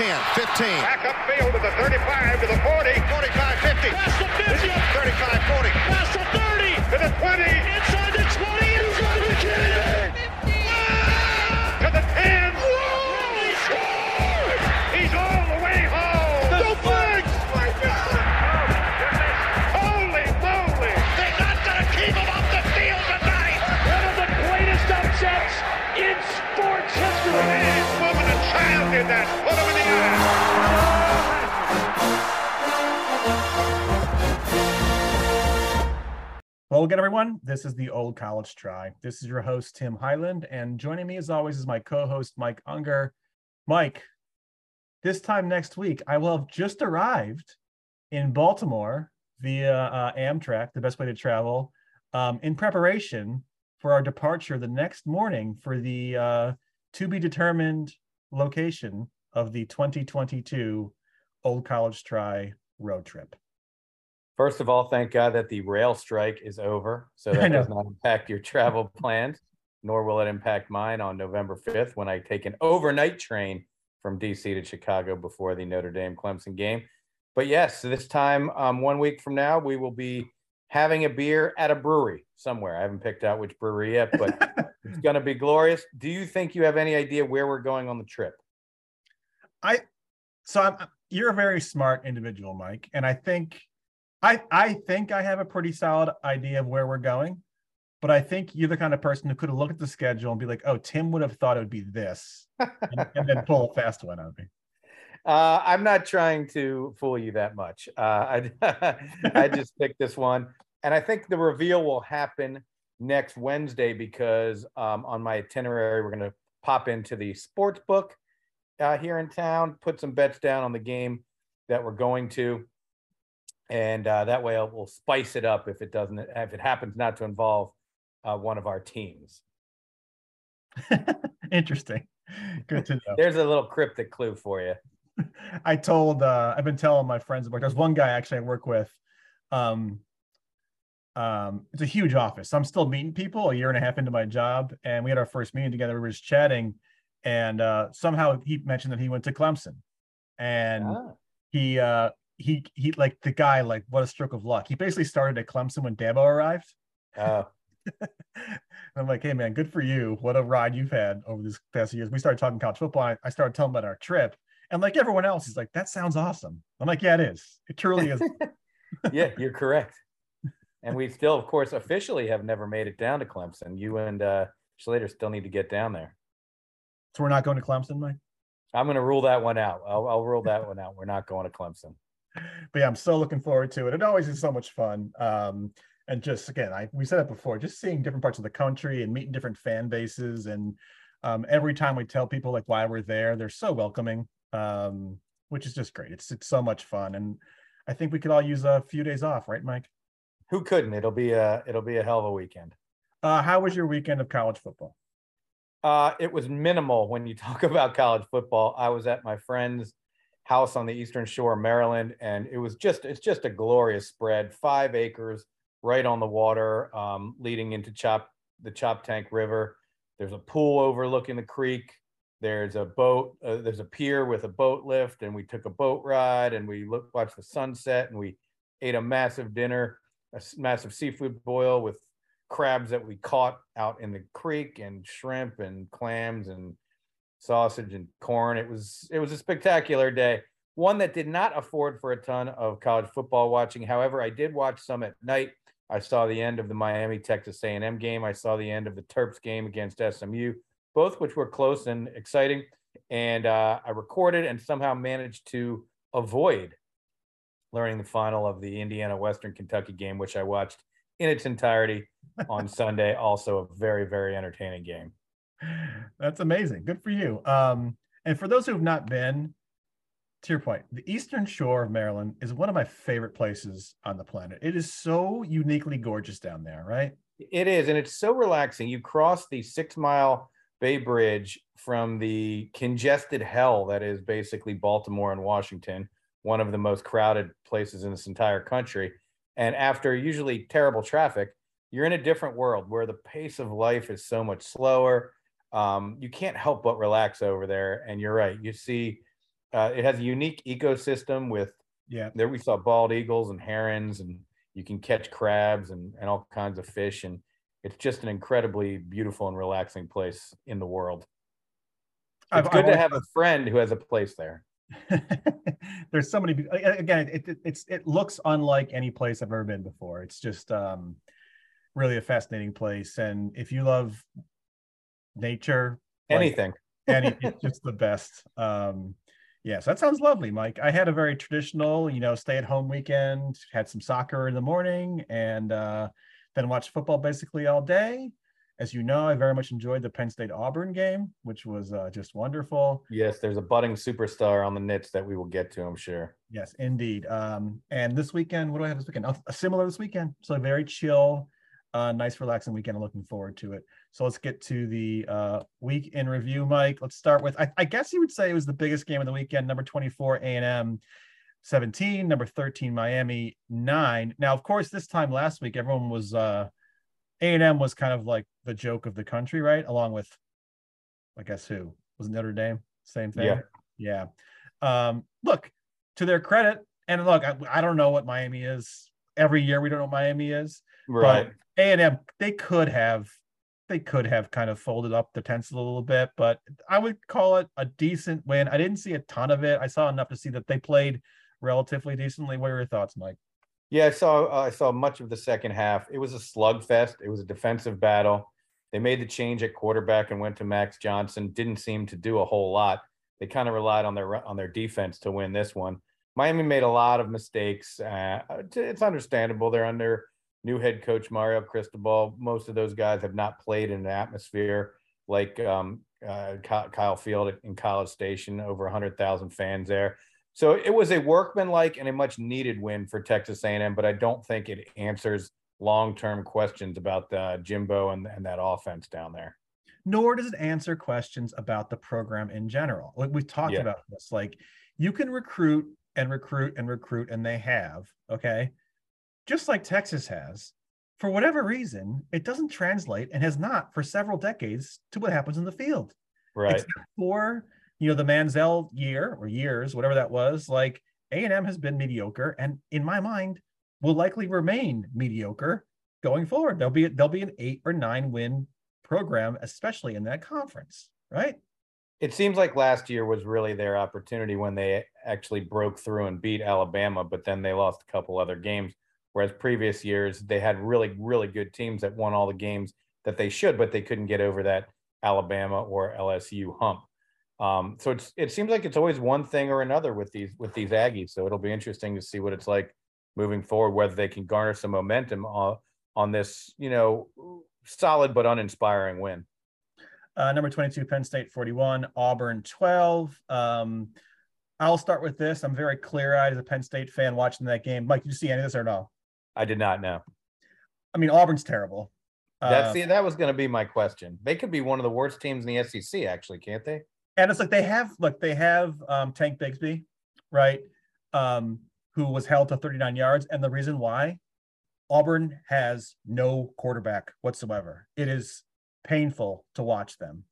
10, 15. Back upfield to the 35, to the 40. 45, 50. Past the 50. 35, 40. Past the 30. To the 20. Inside Well, again, everyone, this is the Old College Try. This is your host, Tim Highland, and joining me, as always, is my co host, Mike Unger. Mike, this time next week, I will have just arrived in Baltimore via uh, Amtrak, the best way to travel, um, in preparation for our departure the next morning for the uh, to be determined location of the 2022 Old College Try road trip. First of all, thank God that the rail strike is over, so I that know. does not impact your travel plans, nor will it impact mine on November 5th when I take an overnight train from DC to Chicago before the Notre Dame Clemson game. But yes, this time, um, one week from now, we will be having a beer at a brewery somewhere. I haven't picked out which brewery yet, but it's going to be glorious. Do you think you have any idea where we're going on the trip? I so I'm you're a very smart individual, Mike, and I think I I think I have a pretty solid idea of where we're going, but I think you're the kind of person who could have looked at the schedule and be like, "Oh, Tim would have thought it would be this," and, and then pull a fast one on me. Uh, I'm not trying to fool you that much. Uh, I, I just picked this one, and I think the reveal will happen next Wednesday because um, on my itinerary we're going to pop into the sports book uh, here in town, put some bets down on the game that we're going to, and uh, that way we'll spice it up if it doesn't if it happens not to involve uh, one of our teams. Interesting. Good to know. There's a little cryptic clue for you. I told uh I've been telling my friends about there's one guy actually I work with. Um um it's a huge office. I'm still meeting people a year and a half into my job. And we had our first meeting together. We were just chatting, and uh somehow he mentioned that he went to Clemson. And Ah. he uh he he like the guy, like what a stroke of luck. He basically started at Clemson when Dabo arrived. Oh, I'm like, hey man, good for you. What a ride you've had over these past years. We started talking college football. I, I started telling him about our trip. And like everyone else, he's like, that sounds awesome. I'm like, yeah, it is. It truly is. yeah, you're correct. And we still, of course, officially have never made it down to Clemson. You and uh, Slater still need to get down there. so we're not going to Clemson, Mike. I'm going to rule that one out. I'll, I'll rule that one out. We're not going to Clemson. But yeah, I'm so looking forward to it. It always is so much fun. Um, and just again, I we said it before, just seeing different parts of the country and meeting different fan bases. And um, every time we tell people like why we're there, they're so welcoming, um, which is just great. It's it's so much fun. And I think we could all use a few days off, right, Mike? Who couldn't? It'll be a it'll be a hell of a weekend. Uh, how was your weekend of college football? Uh, it was minimal when you talk about college football. I was at my friend's house on the Eastern Shore, of Maryland, and it was just it's just a glorious spread, five acres right on the water, um, leading into Chop the Choptank River. There's a pool overlooking the creek. There's a boat. Uh, there's a pier with a boat lift, and we took a boat ride, and we looked watched the sunset, and we ate a massive dinner, a massive seafood boil with crabs that we caught out in the creek and shrimp and clams and sausage and corn. It was it was a spectacular day. One that did not afford for a ton of college football watching. However, I did watch some at night. I saw the end of the Miami Texas A&M game. I saw the end of the Terps game against SMU, both which were close and exciting. And uh, I recorded and somehow managed to avoid learning the final of the Indiana Western Kentucky game, which I watched in its entirety on Sunday. Also, a very, very entertaining game. That's amazing. Good for you. Um, and for those who have not been, to your point, the Eastern Shore of Maryland is one of my favorite places on the planet. It is so uniquely gorgeous down there, right? It is, and it's so relaxing. You cross the six mile Bay Bridge from the congested hell that is basically Baltimore and Washington, one of the most crowded places in this entire country. And after usually terrible traffic, you're in a different world where the pace of life is so much slower. Um, you can't help but relax over there. And you're right. You see Uh, it has a unique ecosystem with Yeah. there we saw bald eagles and herons, and you can catch crabs and, and all kinds of fish. And it's just an incredibly beautiful and relaxing place in the world. It's I've- good I've to have a friend who has a place there. There's so many. Again, it, it it's it looks unlike any place I've ever been before. It's just um, really a fascinating place, and if you love nature, like, Anything. any it's just the best. Um, yes, that sounds lovely, Mike. I had a very traditional, you know, stay at home weekend. Had some soccer in the morning, and uh, then watched football basically all day. As you know, I very much enjoyed the Penn State Auburn game, which was uh, just wonderful. Yes, there's a budding superstar on the Nits that we will get to, I'm sure. Yes, indeed. Um, and this weekend, what do I have this weekend? Oh, a similar this weekend. So very chill, uh, nice, relaxing weekend. I'm looking forward to it. So let's get to the uh, week in review, Mike. Let's start with, I, I guess you would say it was the biggest game of the weekend. Number 24, A&M 17, number 13, Miami 9. Now, of course, this time last week, everyone was, uh, A&M was kind of like the joke of the country, right? Along with, I guess who? Was Notre Dame? Same thing? Yeah. Yeah. Um, look, to their credit, and look, I, I don't know what Miami is. Every year we don't know what Miami is. Right. A and M, they could have, they could have kind of folded up the tents a little bit, but I would call it a decent win. I didn't see a ton of it. I saw enough to see that they played relatively decently. What are your thoughts, Mike? Yeah, I saw uh, I saw much of the second half. It was a slugfest. It was a defensive battle. They made the change at quarterback and went to Max Johnson. Didn't seem to do a whole lot. They kind of relied on their on their defense to win this one. Miami made a lot of mistakes. Uh, it's understandable. They're under new head coach Mario Cristobal. Most of those guys have not played in an atmosphere like um, uh, Kyle Field in College Station. Over 100,000 fans there. So it was a workmanlike and a much needed win for Texas A&M, but I don't think it answers long-term questions about uh, Jimbo and, and that offense down there. Nor does it answer questions about the program in general. Like we've talked Yeah. about this, like you can recruit and recruit and recruit, and they have, okay, just like Texas has. For whatever reason, it doesn't translate and has not for several decades to what happens in the field. Right. except for you know the Manziel year or years, whatever that was. Like A and M has been mediocre, and in my mind, will likely remain mediocre going forward. There'll be there'll be an eight or nine win program, especially in that conference, right? It seems like last year was really their opportunity when they actually broke through and beat Alabama, but then they lost a couple other games. Whereas previous years, they had really, really good teams that won all the games that they should, but they couldn't get over that Alabama or LSU hump. Um, so it's it seems like it's always one thing or another with these with these Aggies. So it'll be interesting to see what it's like moving forward, whether they can garner some momentum on on this, you know, solid but uninspiring win. Uh, number 22, Penn State 41, Auburn 12. Um, I'll start with this. I'm very clear eyed as a Penn State fan watching that game. Mike, did you see any of this or no? I did not know. I mean, Auburn's terrible. That's Uh, the, that was going to be my question. They could be one of the worst teams in the SEC, actually, can't they? and it's like they have look they have um tank bigsby right um who was held to 39 yards and the reason why auburn has no quarterback whatsoever it is painful to watch them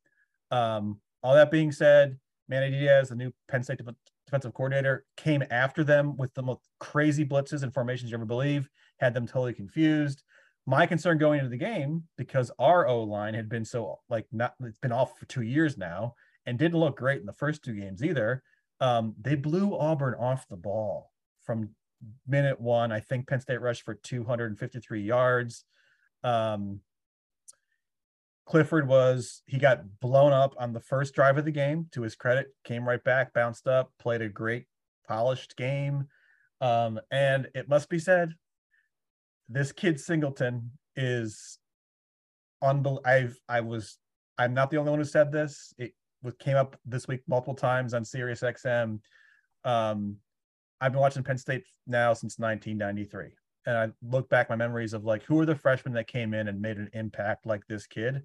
um all that being said manny diaz the new penn state defensive coordinator came after them with the most crazy blitzes and formations you ever believe had them totally confused my concern going into the game because our o line had been so like not it's been off for two years now and didn't look great in the first two games either. Um, they blew Auburn off the ball from minute one. I think Penn State rushed for 253 yards. Um, Clifford was, he got blown up on the first drive of the game. To his credit, came right back, bounced up, played a great, polished game. Um, and it must be said, this kid Singleton is unbelievable. I've, I was, I'm not the only one who said this. It came up this week multiple times on Sirius XM. Um, I've been watching Penn State now since 1993, and I look back my memories of like who are the freshmen that came in and made an impact like this kid.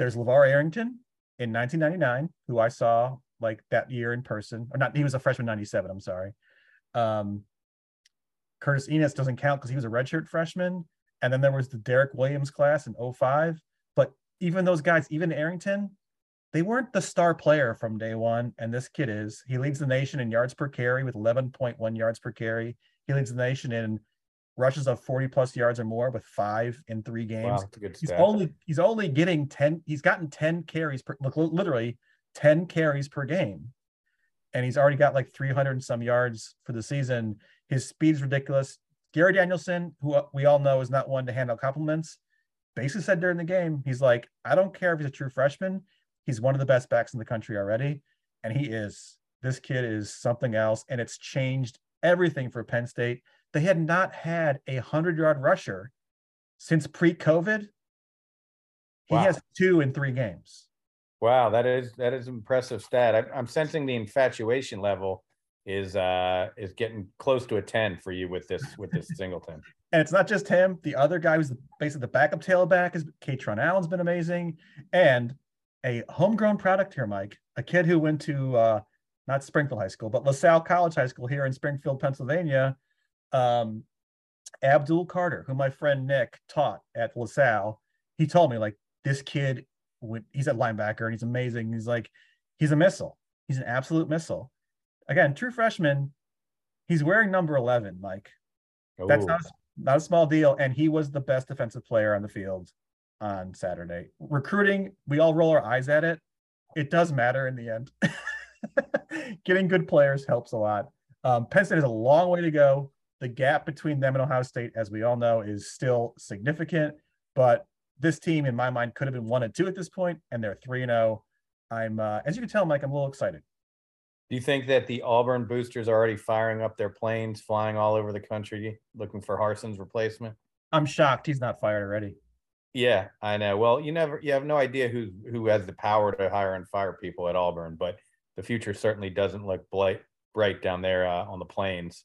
There's LaVar Arrington in 1999, who I saw like that year in person, or not. He was a freshman 97. I'm sorry. Um, Curtis Enis doesn't count because he was a redshirt freshman, and then there was the Derrick Williams class in 05. But even those guys, even Arrington, they weren't the star player from day one, and this kid is. He leads the nation in yards per carry with 11.1 yards per carry. He leads the nation in rushes of 40 plus yards or more with five in three games. Wow, that's a good he's only he's only getting 10 he's gotten 10 carries per look literally 10 carries per game. And he's already got like 300 and some yards for the season. His speed's ridiculous. Gary danielson who uh, we all know is not one to hand out compliments basically said during the game he's like i don't care if he's a true freshman he's one of the best backs in the country already and he is. This kid is something else and it's changed everything for penn state they had not had a 100 yard rusher since pre-covid he Wow. has two in three games Wow, that is that is impressive stat. I, I'm sensing the infatuation level is uh is getting close to a 10 for you with this with this singleton. And it's not just him. The other guy who's basically the backup tailback is Kaytron Allen's been amazing. And a homegrown product here, Mike, a kid who went to uh, not Springfield High School, but LaSalle College High School here in Springfield, Pennsylvania. Um, Abdul Carter, who my friend Nick taught at LaSalle, he told me like this kid, would, he's a linebacker and he's amazing. He's like, he's a missile. He's an absolute missile. Again, true freshman. He's wearing number 11, Mike. That's not a, not a small deal. And he was the best defensive player on the field on Saturday. Recruiting, we all roll our eyes at it. It does matter in the end. Getting good players helps a lot. Um, Penn State has a long way to go. The gap between them and Ohio State, as we all know, is still significant. But this team, in my mind, could have been one and two at this point, and they're three and zero. I'm, uh, as you can tell, Mike, I'm a little excited. Do you think that the Auburn boosters are already firing up their planes, flying all over the country, looking for Harsin's replacement? I'm shocked he's not fired already. Yeah, I know. Well, you never you have no idea who who has the power to hire and fire people at Auburn, but the future certainly doesn't look bright bright down there uh, on the plains.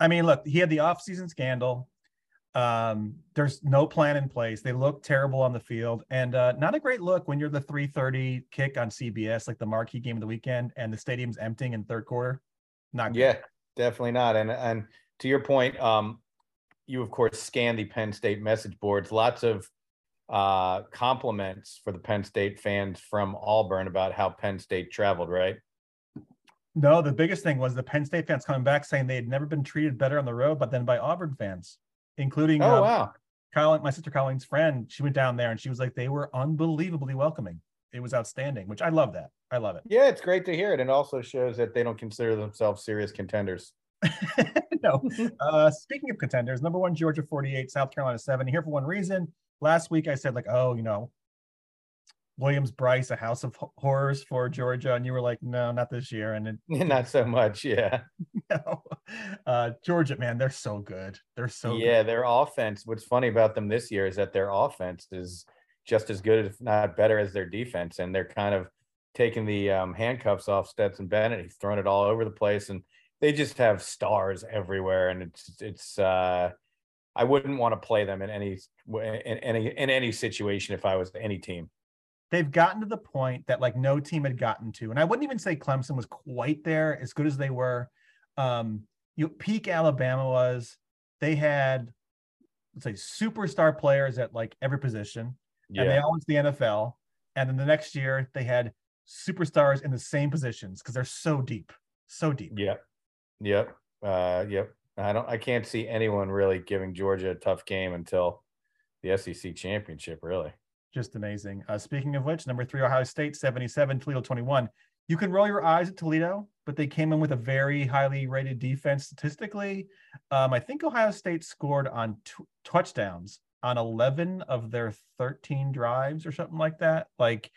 I mean, look, he had the offseason scandal. Um, there's no plan in place. They look terrible on the field, and uh, not a great look when you're the 3:30 kick on CBS, like the marquee game of the weekend, and the stadium's emptying in third quarter. Not good. Yeah, definitely not. And and to your point, um, you of course scan the Penn State message boards. Lots of uh, compliments for the Penn State fans from Auburn about how Penn State traveled. Right? No, the biggest thing was the Penn State fans coming back saying they had never been treated better on the road, but then by Auburn fans, including Oh um, wow. Colin, my sister Colleen's friend. She went down there and she was like, they were unbelievably welcoming. It was outstanding, which I love that. I love it. Yeah, it's great to hear it. And also shows that they don't consider themselves serious contenders. no. Uh, speaking of contenders, number one, Georgia 48, South Carolina 7. Here for one reason. Last week I said, like, oh, you know, Williams Brice, a house of horrors for Georgia. And you were like, no, not this year. And it, Not so much. Yeah. no. uh, Georgia, man, they're so good. They're so yeah, their offense. What's funny about them this year is that their offense is just as good, if not better, as their defense, and they're kind of taking the um, handcuffs off Stetson Bennett. He's throwing it all over the place, and they just have stars everywhere. And it's it's. uh I wouldn't want to play them in any in any in any situation if I was any team. They've gotten to the point that like no team had gotten to, and I wouldn't even say Clemson was quite there as good as they were. Um, you peak Alabama was they had let's say superstar players at like every position, and they Yeah, all went to the NFL. And then the next year they had superstars in the same positions because they're so deep, so deep. yep, yep, uh, yep. I don't. I can't see anyone really giving Georgia a tough game until the SEC championship. Really. Just amazing. Uh, speaking of which, number three, Ohio State, 77, Toledo 21. You can roll your eyes at Toledo, but they came in with a very highly rated defense statistically. Um, I think Ohio State scored on t- touchdowns on 11 of their 13 drives or something like that. Like,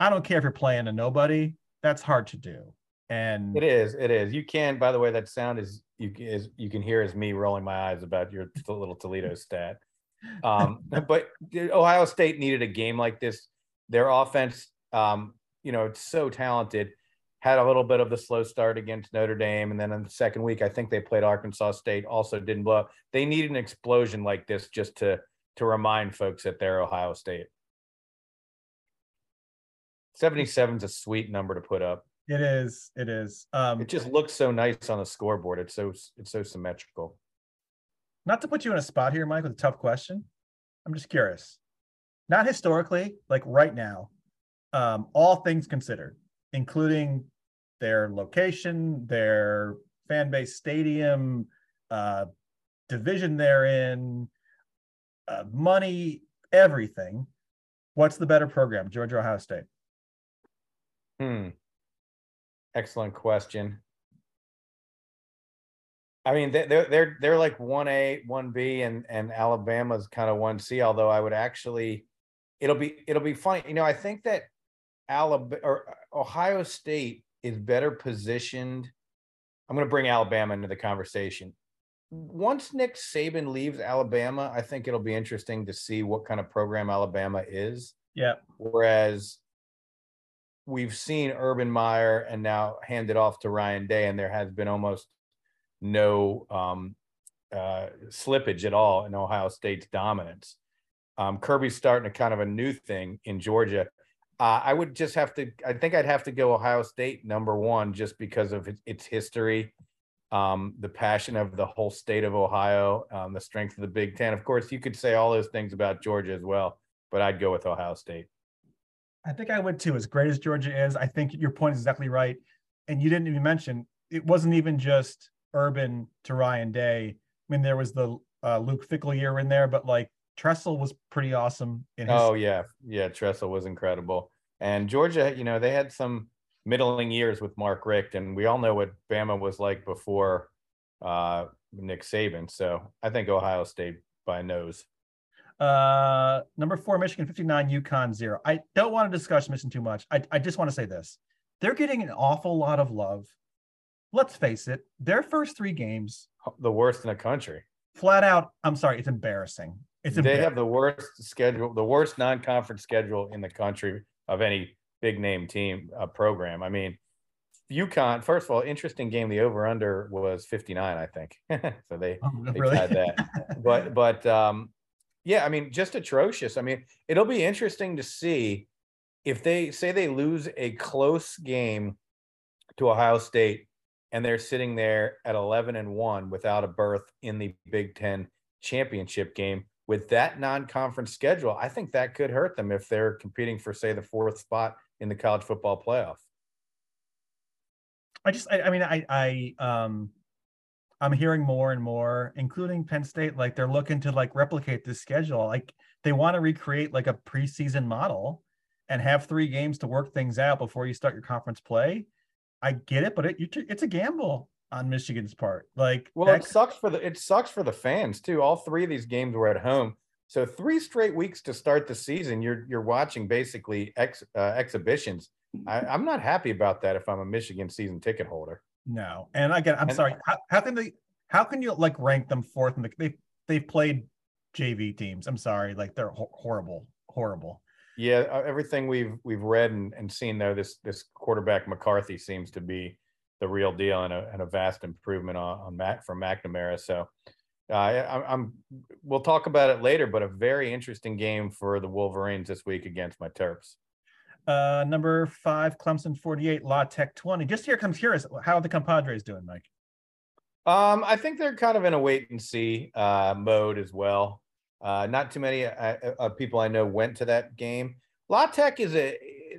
I don't care if you're playing a nobody, that's hard to do. And It is. It is. You can. By the way, that sound is you is you can hear is me rolling my eyes about your little Toledo stat. Um, but Ohio State needed a game like this. Their offense, um, you know, it's so talented. Had a little bit of the slow start against Notre Dame, and then in the second week, I think they played Arkansas State. Also, didn't blow. up. They need an explosion like this just to to remind folks that they're Ohio State. Seventy-seven is a sweet number to put up. it is, it is. Um, It just looks so nice on the scoreboard. It's so it's so symmetrical. Not to put you in a spot here, Mike, with a tough question. I'm just curious. Not historically, like right now, um, all things considered, including their location, their fan base stadium, uh, division they're in, uh, money, everything. What's the better program, Georgia or Ohio State? Hmm. Excellent question. I mean, they- they're they're they're like one A, one B, and and Alabama's kind of one C. Although I would actually, it'll be it'll be funny. You know, I think that Alabama or uh, Ohio State is better positioned. I'm going to bring Alabama into the conversation. Once Nick Saban leaves Alabama, I think it'll be interesting to see what kind of program Alabama is. Yeah. Whereas we've seen Urban Meyer and now handed off to Ryan Day, and there has been almost no um, uh, slippage at all in Ohio State's dominance. Um, Kirby's starting a kind of a new thing in Georgia. Uh, I would just have to. I think I'd have to go Ohio State number one, just because of its, history, um, the passion of the whole state of Ohio, um, the strength of the Big Ten. Of course, you could say all those things about Georgia as well, but I'd go with Ohio State. I think I would too. As great as Georgia is, I think your point is exactly right. And you didn't even mention it wasn't even just Urban to Ryan Day. I mean, there was the uh, Luke Fickell year in there, but like Tressel was pretty awesome. In his, Oh yeah, yeah. Tressel was incredible, and Georgia, you know, they had some middling years with Mark Richt, and we all know what Bama was like before uh, Nick Saban. So I think Ohio State by nose. Uh, number four, Michigan 59, UConn zero. I don't want to discuss Michigan too much. I, I just want to say this. They're getting an awful lot of love. Let's face it, their first three games, The worst in the country. flat out, I'm sorry, it's embarrassing. It's they have the worst schedule, the worst non-conference schedule in the country of any big name team uh, program. I mean, UConn. First of all, interesting game. The over/under was 59, I think. so they Oh, they really? tied that. but but um yeah i mean just atrocious i mean it'll be interesting to see if they say they lose a close game to ohio state and they're sitting there at 11 and 1 without a berth in the big 10 championship game with that non-conference schedule i think that could hurt them if they're competing for say the fourth spot in the college football playoff I just, I, I mean, I, I, um, I'm hearing more and more, including Penn State, like they're looking to like replicate this schedule. Like they want to recreate like a preseason model and have three games to work things out before you start your conference play. I get it, but it, it's a gamble on Michigan's part. Like, Well, that it sucks for the it sucks for the fans too. All three of these games were at home, so three straight weeks to start the season. You're you're watching basically ex uh, exhibitions. I, I'm not happy about that if I'm a Michigan season ticket holder. No, and again, I'm And- sorry. How, how can they? How can you like rank them fourth? And the they they've played JV teams. I'm sorry, like they're ho- horrible, horrible. Yeah, uh, everything we've we've read and, and seen though, this this quarterback McCarthy seems to be the real deal and a, and a vast improvement on, on Mac from McNamara. So uh, I, I'm we'll talk about it later, but a very interesting game for the Wolverines this week against my Terps. Uh, number five, Clemson 48, La Tech 20. Just here comes curious. How are the compadres doing, Mike? Um, I think they're kind of in a wait and see uh, mode as well. Uh, not too many uh, uh, people I know went to that game. La Tech is a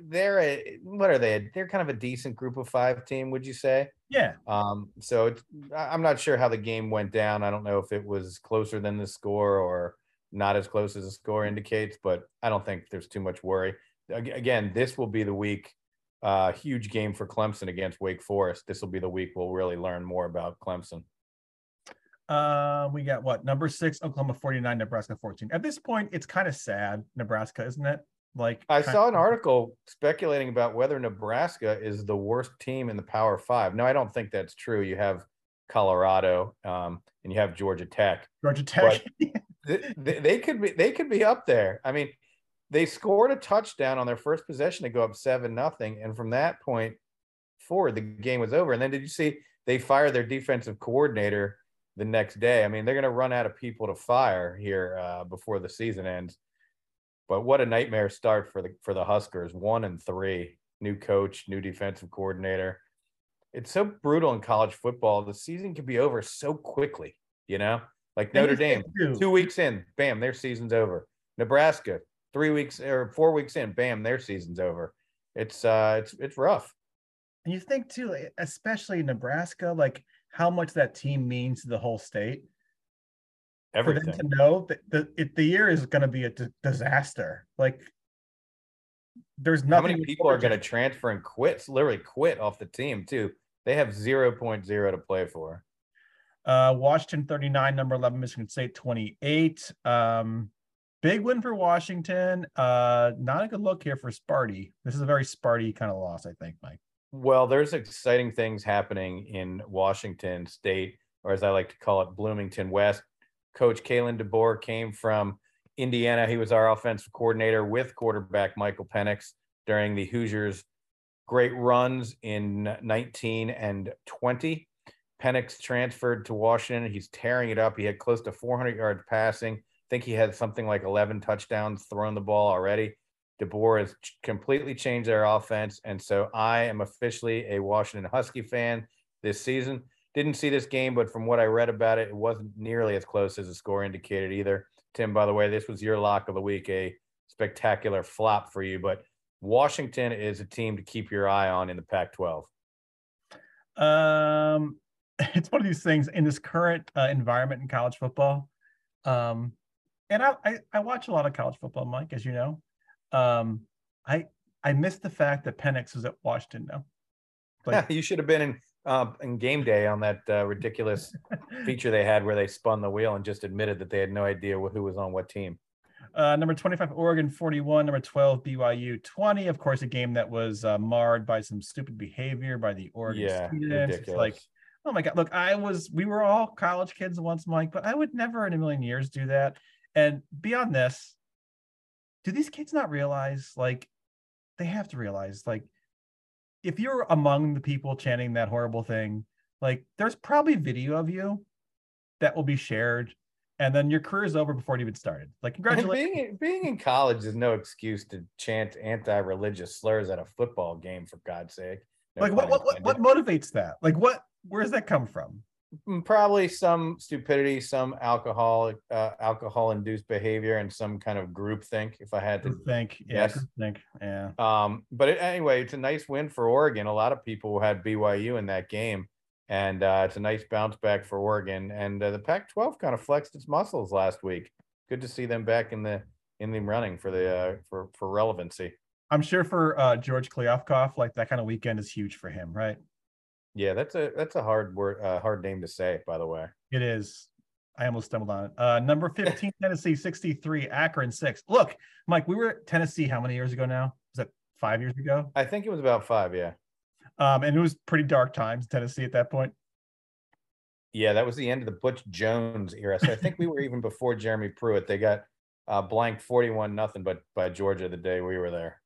they're a what are they? They're kind of a decent group of five team, would you say? Yeah. Um, so it's, I'm not sure how the game went down. I don't know if it was closer than the score or not as close as the score indicates, but I don't think there's too much worry. Again, this will be the week. Uh, huge game for Clemson against Wake Forest. This will be the week we'll really learn more about Clemson. Uh, we got what? Number six, Oklahoma 49, Nebraska 14. At this point, it's kind of sad, Nebraska, isn't it? Like I saw an article speculating about whether Nebraska is the worst team in the Power Five. No, I don't think that's true. You have Colorado, um, and you have Georgia Tech. Georgia Tech. Th- th- they could be they could be up there. I mean, they scored a touchdown on their first possession to go up seven nothing, and from that point forward, the game was over. And then did you see they fired their defensive coordinator the next day? I mean, they're going to run out of people to fire here uh, before the season ends. But what a nightmare start for the for the Huskers. One and three, new coach, new defensive coordinator. It's so brutal in college football. The season can be over so quickly, you know. Like Notre Dame, two weeks in, bam, their season's over. Nebraska, three weeks or four weeks in, bam, their season's over. It's uh, it's it's rough. And you think too, especially Nebraska, like how much that team means to the whole state. Everything. For them to know that the it, the year is going to be a d- disaster. Like there's How many people are going to transfer and quit? Literally quit off the team too. They have 0.0 to play for. Uh, Washington 39, number 11, Michigan State 28. Um, big win for Washington. Uh, not a good look here for Sparty. This is a very Sparty kind of loss, I think, Mike. Well, there's exciting things happening in Washington State, or as I like to call it, Bloomington West. Coach Kalen DeBoer came from Indiana. He was our offensive coordinator with quarterback Michael Penix during the Hoosiers' great runs in 19 and 20. Penix transferred to Washington. He's tearing it up. He had close to 400 yards passing. I think he had something like 11 touchdowns thrown the ball already. DeBoer has completely changed their offense. And so I am officially a Washington Husky fan this season. Didn't see this game, but from what I read about it, it wasn't nearly as close as the score indicated either. Tim, by the way, this was your lock of the week, a spectacular flop for you. But Washington is a team to keep your eye on in the Pac 12. Um, it's one of these things in this current uh, environment in college football. Um, and I, I, I watch a lot of college football, Mike, as you know. Um, I I missed the fact that Penix was at Washington now. Like, you should have been in uh, in game day on that uh, ridiculous feature they had where they spun the wheel and just admitted that they had no idea who was on what team. Uh, number 25, Oregon 41. Number 12, BYU 20. Of course, a game that was uh, marred by some stupid behavior by the Oregon yeah, students. It's like, oh my God. Look, I was, we were all college kids once, Mike, but I would never in a million years do that. And beyond this, do these kids not realize, like, they have to realize, like, if you're among the people chanting that horrible thing, like, there's probably video of you that will be shared and then your career is over before it even started. Like, congratulations. Being, being in college is no excuse to chant anti-religious slurs at a football game, for God's sake. No like, what, what, what, what motivates that? Like, what, where does that come from? Probably some stupidity, some alcohol, uh, alcohol-induced behavior, and some kind of group think. If I had to think, yeah, think, yeah. Um, but it, anyway, it's a nice win for Oregon. A lot of people had BYU in that game and uh, it's a nice bounce back for Oregon. And uh, the Pac-12 kind of flexed its muscles last week. Good to see them back in the in the running for the uh, for for relevancy. I'm sure for uh, George Kliavkoff, like that kind of weekend is huge for him, right? Yeah, that's a that's a hard word, uh, hard name to say, by the way. It is. I almost stumbled on it. Uh, number 15, Tennessee, 63, Akron, six. Look, Mike, we were at Tennessee how many years ago now? Was that five years ago? I think it was about five, yeah. Um, and it was pretty dark times Tennessee at that point. Yeah, that was the end of the Butch Jones era. So I think we were even before Jeremy Pruitt. They got uh, blanked forty-one nothing, but by Georgia the day we were there.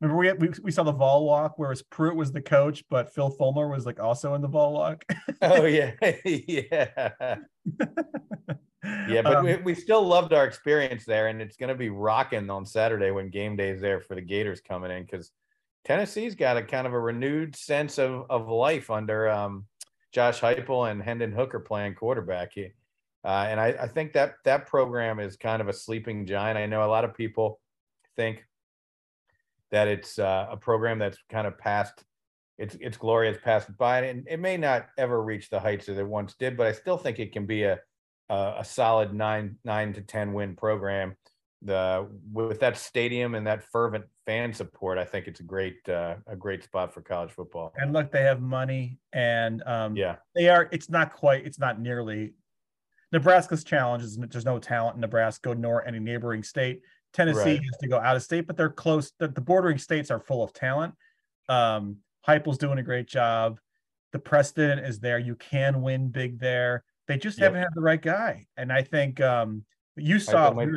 Remember we, we we saw the Vol Walk, whereas Pruitt was the coach, but Phil Fulmer was like also in the Vol Walk. oh yeah, yeah, yeah. But um, we, we still loved our experience there, and it's going to be rocking on Saturday when game day is there for the Gators coming in because Tennessee's got a kind of a renewed sense of of life under um, Josh Heupel and Hendon Hooker playing quarterback. He, uh, and I, I, think that that program is kind of a sleeping giant. I know a lot of people think that it's uh, a program that's kind of past its its glory has passed by, and it may not ever reach the heights that it once did. But I still think it can be a a, a solid nine nine to ten win program the with that stadium and that fervent fan support, I think it's a great uh, a great spot for college football. And look, they have money, and um, yeah, they are. It's not quite. It's not nearly. Nebraska's challenge is there's no talent in Nebraska nor any neighboring state. Tennessee right. has to go out of state, but they're close. The, the bordering states are full of talent. Um, Heupel's doing a great job. The precedent is there. You can win big there. They just yep. haven't had the right guy, and I think um, you saw like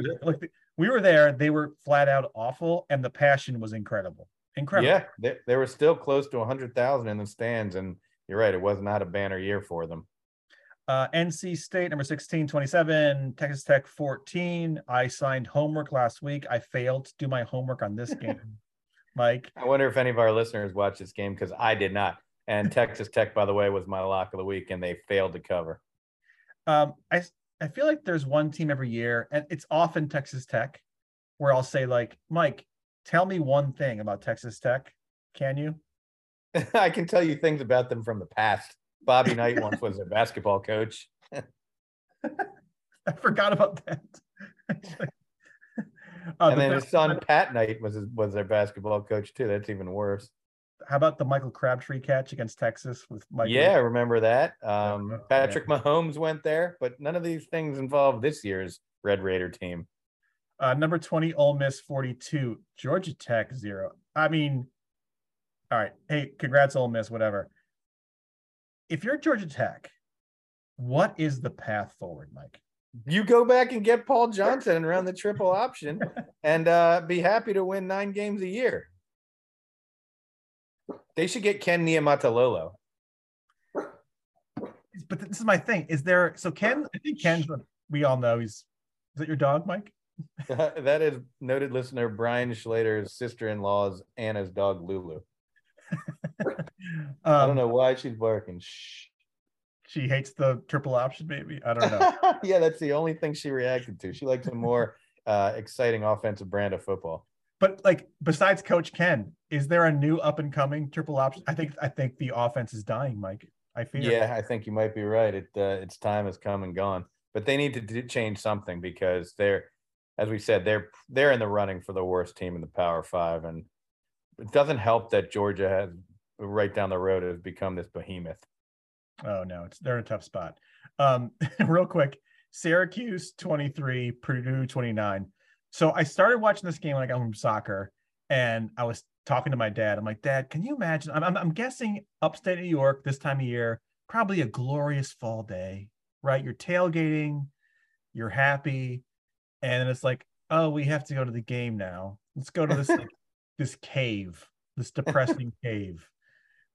we were there. They were flat out awful, and the passion was incredible. Incredible. Yeah, they, they were still close to 100,000 in the stands. And you're right, it was not a banner year for them. Uh, NC State, number 16, 27, Texas Tech 14. I signed homework last week. I failed to do my homework on this game. Mike. I wonder if any of our listeners watched this game because I did not. And Texas Tech, by the way, was my lock of the week, and they failed to cover. Um, I I feel like there's one team every year, and it's often Texas Tech, where I'll say like, Mike, tell me one thing about Texas Tech, Can you? I can tell you things about them from the past. Bobby Knight once was a basketball coach. I forgot about that. Uh, and the then his son Pat Knight was was their basketball coach too. That's even worse. How about the Michael Crabtree catch against Texas with Michael? Yeah, I remember that. Um, yeah. Patrick Mahomes went there, but none of these things involve this year's Red Raider team. Uh, number 20, Ole Miss 42, Georgia Tech zero. I mean, all right. Hey, congrats, Ole Miss, whatever. If you're Georgia Tech, what is the path forward, Mike? You go back and get Paul Johnson and run the triple option, and uh, be happy to win nine games a year. They should get Ken Niumatalolo. But this is my thing. Is there so Ken? I think Ken's what we all know. He's is that your dog, Mike? that is noted listener Brian Schlater's sister-in-law's Anna's dog Lulu. I don't Um, know why she's barking. Shh. She hates the triple option, maybe. I don't know. yeah, that's the only thing she reacted to. She likes a more uh, exciting offensive brand of football. but like besides Coach Ken, is there a new up and coming triple option? I think I think the offense is dying, Mike. I fear. Yeah, I think you might be right. It uh, its time has come and gone, but they need to do, change something because they're, as we said, they're they're in the running for the worst team in the Power Five, and it doesn't help that Georgia has right down the road has become this behemoth. Oh no, it's they're in a tough spot. Um, real quick, Syracuse 23, Purdue 29. So I started watching this game like I'm from soccer, and I was talking to my dad. I'm like, Dad, can you imagine? I'm, I'm, I'm guessing upstate New York this time of year, probably a glorious fall day, right? You're tailgating, you're happy, and it's like, oh, we have to go to the game now. Let's go to this this cave, this depressing cave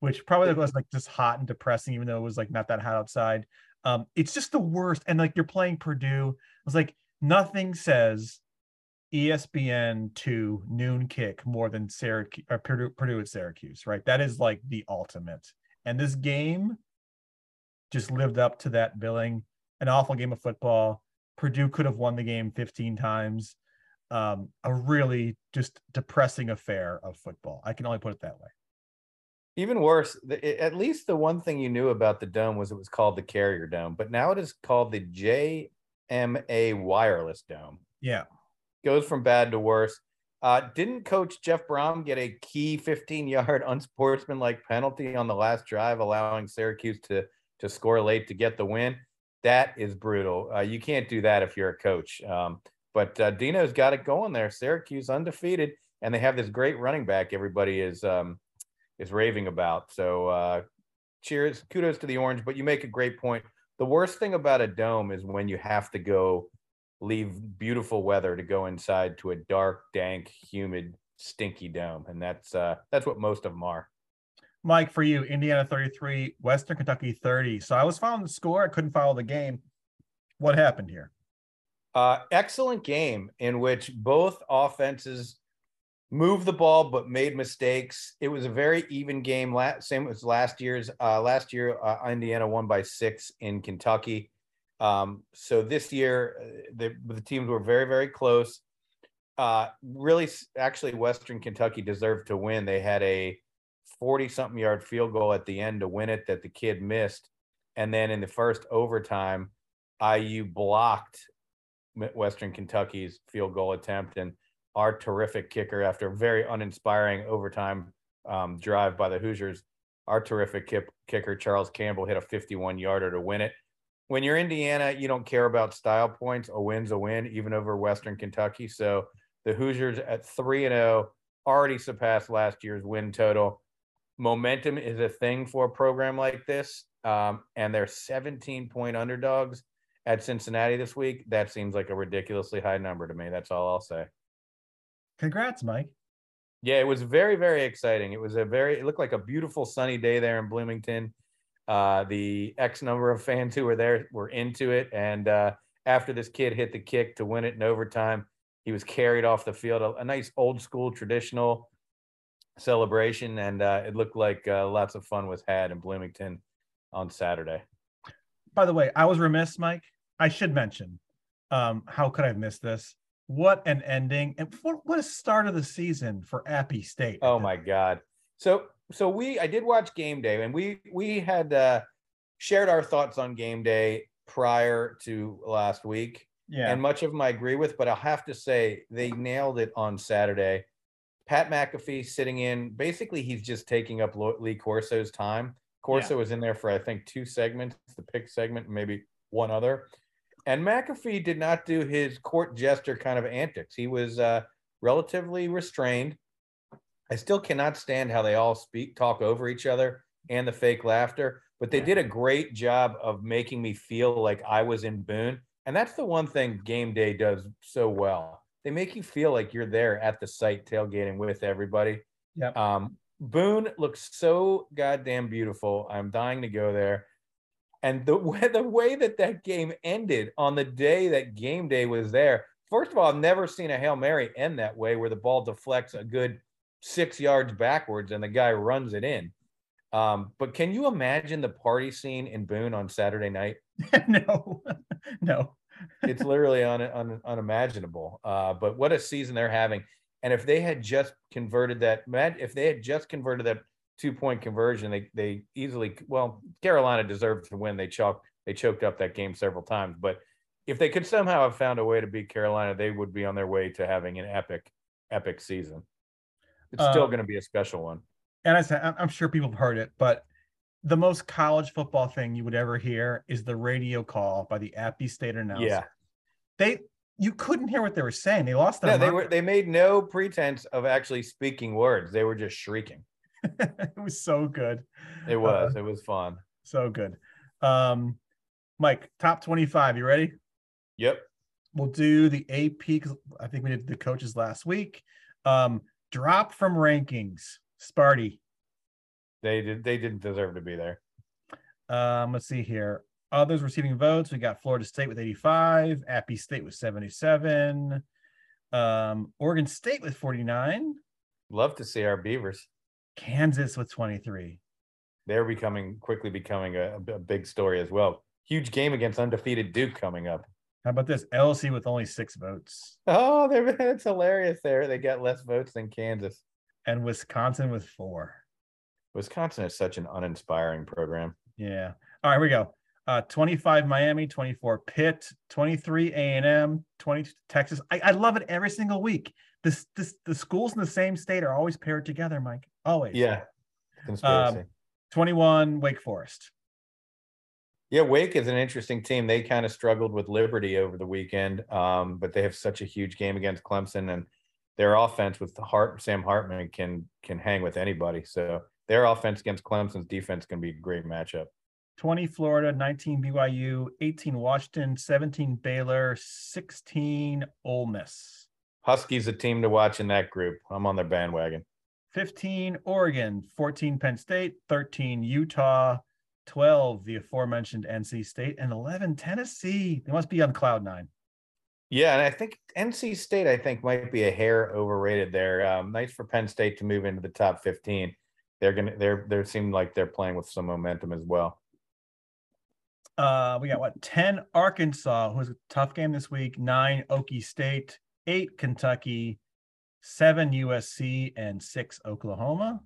which probably was like just hot and depressing, even though it was like not that hot outside. Um, it's just the worst. And like you're playing Purdue. I was like, nothing says ESPN two noon kick more than Syracuse or Purdue, Purdue at Syracuse, right? That is like the ultimate. And this game just lived up to that billing. An awful game of football. Purdue could have won the game 15 times. Um, a really just depressing affair of football. I can only put it that way. Even worse, the, at least the one thing you knew about the dome was it was called the Carrier Dome, but now it is called the JMA Wireless Dome. Yeah. Goes from bad to worse. Uh, didn't Coach Jeff Brohm get a key 15-yard unsportsmanlike penalty on the last drive, allowing Syracuse to to score late to get the win? That is brutal. Uh, you can't do that if you're a coach. Um, but uh, Dino's got it going there. Syracuse undefeated, and they have this great running back. Everybody is um, is raving about. So uh, cheers, kudos to the Orange. But you make a great point. The worst thing about a dome is when you have to go leave beautiful weather to go inside to a dark, dank, humid, stinky dome, and that's uh, that's what most of them are. Mike, for you, Indiana 33, Western Kentucky 30. So I was following the score. I couldn't follow the game. What happened here? Uh, excellent game in which both offenses moved the ball but made mistakes. It was a very even game. La- same as last year's. Uh, last year, uh, Indiana won by six in Kentucky. Um, so this year, uh, the, the teams were very, very close. Uh, really, actually, Western Kentucky deserved to win. They had a 40 something yard field goal at the end to win it that the kid missed. And then in the first overtime, IU blocked Western Kentucky's field goal attempt. And our terrific kicker, after a very uninspiring overtime um, drive by the Hoosiers, our terrific kip, kicker, Charles Campbell, hit a 51 yarder to win it. When you're Indiana, you don't care about style points. A win's a win, even over Western Kentucky. So the Hoosiers at 3 and 0 already surpassed last year's win total. Momentum is a thing for a program like this. Um, and they're 17 point underdogs at Cincinnati this week. That seems like a ridiculously high number to me. That's all I'll say. Congrats, Mike. Yeah, it was very, very exciting. It was a very, it looked like a beautiful sunny day there in Bloomington. Uh, the X number of fans who were there were into it. And uh, after this kid hit the kick to win it in overtime, he was carried off the field. A, a nice old school traditional celebration. And uh, it looked like uh, lots of fun was had in Bloomington on Saturday. By the way, I was remiss, Mike. I should mention. Um, how could I have missed this? What an ending and what, what a start of the season for Appy State. Oh my God. So so we I did watch game day and we we had uh shared our thoughts on game day prior to last week. Yeah. And much of them I agree with, but I'll have to say they nailed it on Saturday. Pat McAfee sitting in, basically, he's just taking up Lee Corso's time. Corso was in there for, I think, two segments the pick segment, maybe one other. And McAfee did not do his court jester kind of antics. He was uh, relatively restrained. I still cannot stand how they all speak, talk over each other and the fake laughter, but they did a great job of making me feel like I was in Boone. And that's the one thing game day does so well. They make you feel like you're there at the site tailgating with everybody. Yep. Um, Boone looks so goddamn beautiful. I'm dying to go there. And the way, the way that that game ended on the day that game day was there, first of all, I've never seen a Hail Mary end that way where the ball deflects a good six yards backwards and the guy runs it in. Um, but can you imagine the party scene in Boone on Saturday night? no, no. it's literally un, un, unimaginable. Uh, but what a season they're having. And if they had just converted that, if they had just converted that two point conversion, they they easily well, Carolina deserved to win. They choked they choked up that game several times. But if they could somehow have found a way to beat Carolina, they would be on their way to having an epic, epic season. It's still Um, going to be a special one. And I said, I'm- I'm sure people have heard it, but the most college football thing you would ever hear is the radio call by the Appy State announcer. Yeah. They, you couldn't hear what they were saying. They lost their Yeah, they were they made no pretense of actually speaking words. They were just shrieking. it was so good. It was. it was fun. So good. Um, Mike, top 25. You ready? Yep. We'll do the AP. I think we did the coaches last week. Um, drop from rankings. Sparty. They did they didn't deserve to be there. Um, let's see here. Others receiving votes. We got Florida State with 85, Appy State with 77, um, Oregon State with 49, Love to see our Beavers. Kansas with 23. They're becoming quickly becoming a, a big story as well. Huge game against undefeated Duke coming up. How about this? LC with only six votes, Oh, they're it's hilarious there. They got less votes than Kansas. and Wisconsin with four. Wisconsin is such an uninspiring program. Yeah. All right, here we go. Uh, 25 Miami, 24 Pitt, 23 A&M, 20 Texas. I, I love it every single week. This this the schools in the same state are always paired together, Mike. Always. Yeah. Conspiracy. 21 Wake Forest. yeah, Wake is an interesting team. They kind of struggled with Liberty over the weekend, um, but they have such a huge game against Clemson, and their offense with the Hart Sam Hartman can can hang with anybody. So their offense against Clemson's defense can be a great matchup. 20 Florida, 19 BYU, 18 Washington, 17 Baylor, 16 Ole Miss, Huskies a team to watch in that group. I'm on their bandwagon. 15 Oregon, 14 Penn State, 13 Utah, 12 the aforementioned NC State, and 11 Tennessee. They must be on cloud nine. Yeah, and I think NC State, I think, might be a hair overrated there. Um, nice for Penn State to move into the top 15. They're gonna they're they seem like they're playing with some momentum as well. Uh, we got what 10 Arkansas, who was a tough game this week, nine Okie State, eight Kentucky, seven USC, and six Oklahoma.